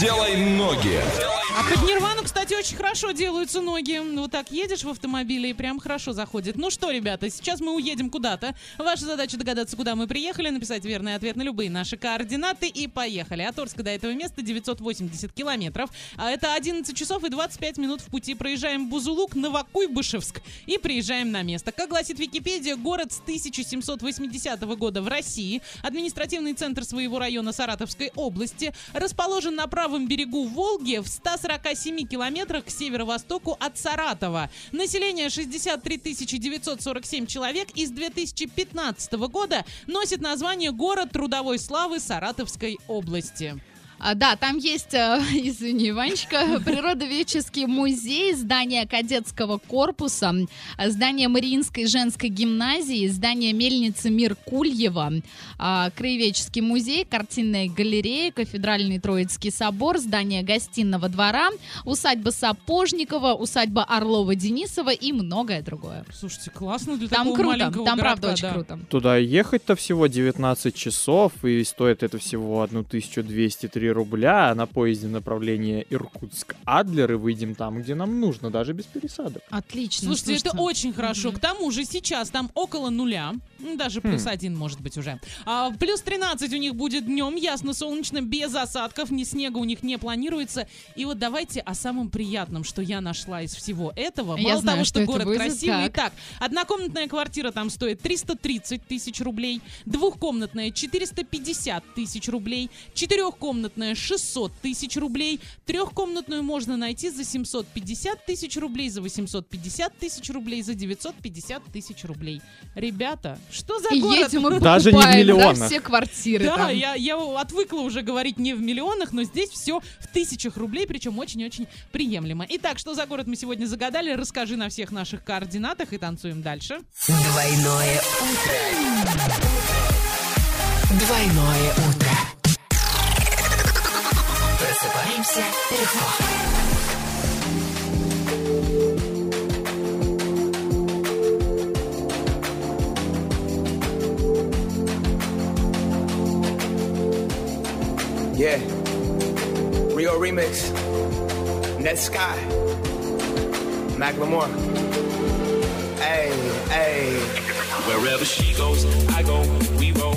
делай ноги. А под Нирвану, кстати, очень хорошо делаются ноги. Вот так едешь в автомобиле и прям хорошо заходит. Ну что, ребята, сейчас мы уедем куда-то. Ваша задача догадаться, куда мы приехали, написать верный ответ на любые наши координаты и поехали. От Орска до этого места 980 километров. А это 11 часов и 25 минут в пути. Проезжаем Бузулук, Новокуйбышевск и приезжаем на место. Как гласит Википедия, город с 1780 года в России. Административный центр своего района Саратовской области. Расположен на правом берегу Волги в 140 47 километрах к северо-востоку от Саратова. Население 63 947 человек из 2015 года носит название «Город трудовой славы Саратовской области». А, да, там есть, э, извини, Ванечка, природоведческий музей, здание кадетского корпуса, здание Мариинской женской гимназии, здание мельницы Меркульева, а, краеведческий музей, картинная галерея, кафедральный Троицкий собор, здание гостиного двора, усадьба Сапожникова, усадьба Орлова-Денисова и многое другое. Слушайте, классно для там такого круто, маленького там городка, правда очень да. круто. Туда ехать-то всего 19 часов, и стоит это всего 1203 рубля, а на поезде направление Иркутск-Адлер, и выйдем там, где нам нужно, даже без пересадок. Отлично. Слушайте, это очень хорошо. К тому же сейчас там около нуля, даже Хм. плюс один может быть уже. А, плюс 13 у них будет днем, ясно, солнечно, без осадков, ни снега у них не планируется. И вот давайте о самом приятном, что я нашла из всего этого. Я Мало знаю, того, что что, город будет. красивый. Так. Так, однокомнатная квартира там стоит 330 тысяч рублей, двухкомнатная 450 тысяч рублей, четырехкомнатная 600 тысяч рублей, трехкомнатную можно найти за 750 тысяч рублей, за 850 тысяч рублей, за 950 тысяч рублей. Ребята, что за И город? едем мы Даже не в покупаем, да, миллионах. все квартиры Да, там. я, я отвыкла уже говорить не в миллионах, но здесь все в тысячах рублей, причем очень-очень приемлемо. Итак, что за город мы сегодня загадали, расскажи на всех наших координатах и танцуем дальше. Двойное утро. Двойное утро. Просыпаемся легко. Yeah. Rio Remix. Net Sky. Mac Macklemore. Hey, hey. Wherever she goes, I go, we roll,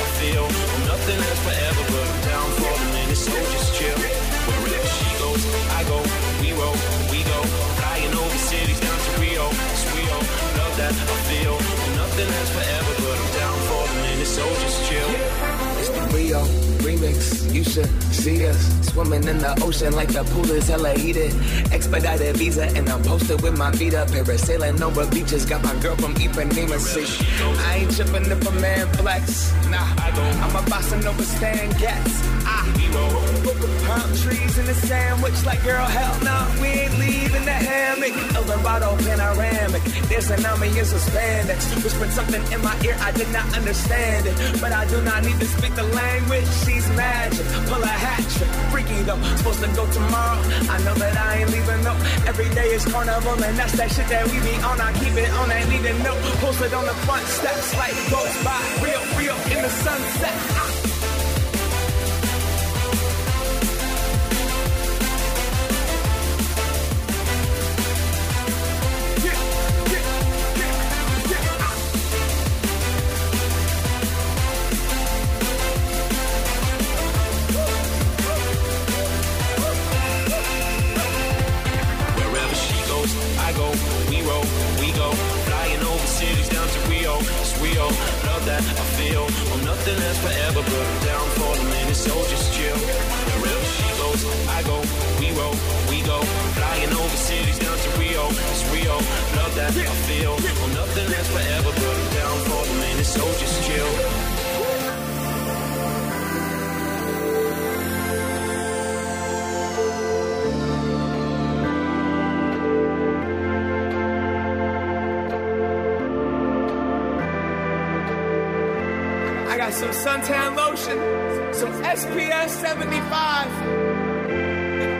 I feel. Nothing lasts forever, but I'm down for the minute, so just chill. Wherever she goes, I go, we roll, we go. Flying over cities down to Rio, it's. Love that I feel. Nothing lasts forever, remix. You should see us swimming in the ocean like the pool is hella heated. Expedited visa and I'm posted with my feet up. Parasailing over beaches. Got my girl from Ipanema. See, I ain't tripping if a man flex. Nah, I don't. I'm a boss and over stand gets. Palm trees in the sandwich. Like girl, hell no, we ain't leaving the hammock. Eldorado panoramic. This and me is a spandex. Whispered something in my ear, I did not understand it. But I do not need to speak the language. She's magic, pull a hat. Freaky though, supposed to go tomorrow. I know that I ain't leaving though. Every day is carnival, and that's that shit that we be on. I keep it on, ain't leaving know. Posted on the front steps like goes by. We go. Flying over cities down to Rio. It's Rio. Love that I feel. Well, nothing lasts forever, but I'm down for the minute, so just chill. Some suntan lotion, some SPF 75,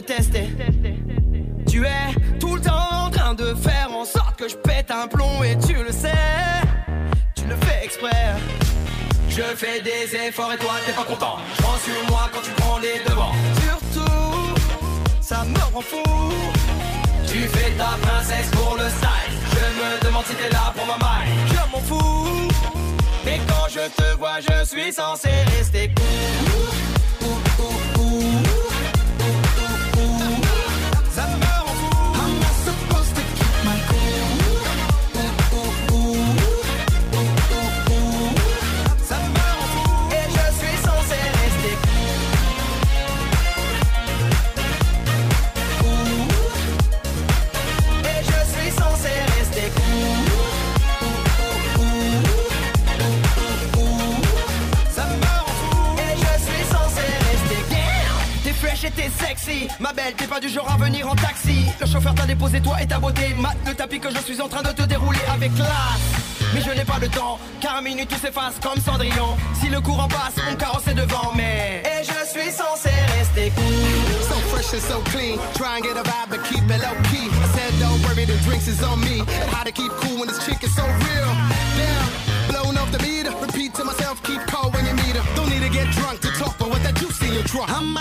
Tester Tu es tout le temps en train de faire en sorte que je pète un plomb et tu le sais. Tu le fais exprès. Je fais des efforts et toi t'es pas content. Prends sur moi quand tu prends les devants. Surtout, ça me rend fou. Tu fais ta princesse pour le style. Je me demande si t'es là pour ma maille. Je m'en fous. Mais quand je te vois, je suis censé rester cool. Pas du genre à venir en taxi. Le chauffeur t'a déposé toi et ta beauté. Mate le tapis que je suis en train de te dérouler avec classe. Mais je n'ai pas le temps, car à minute tout s'efface comme Cendrillon. Si le courant passe, mon carrosse est devant, mais. Et je suis censé rester cool. So fresh and so clean. Try and get a vibe, but keep it low key. I said, don't worry, the drinks is on me. And how to keep cool when this chick is so real. Damn, blown off the meter. Repeat to myself, keep cold when you meet her. Don't need to get drunk to talk, but what that juice in your trunk. How am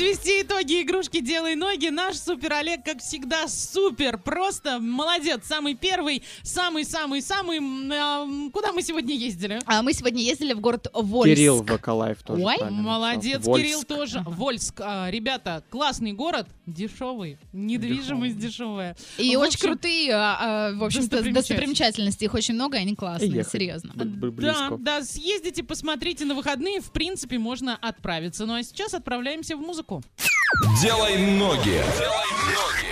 подвести итоги игрушки «Делай ноги». Наш супер Олег, как всегда, супер. Просто молодец. Самый первый, самый-самый-самый. а, Куда мы сегодня ездили? А мы сегодня ездили в город Вольск. Кирилл Вакалаев тоже. Ой, Молодец, написал. Кирилл Вольск. тоже. Вольск. А, ребята, классный город, дешевый, недвижимость дешевая. И В очень крутые, а, а, в общем-то, достопримечательности. достопримечательности. Их очень много, и они классные, ехать серьезно. Да, да, съездите, посмотрите на выходные, в принципе, можно отправиться. Ну а сейчас отправляемся в музыку. Делай ноги. Делай ноги.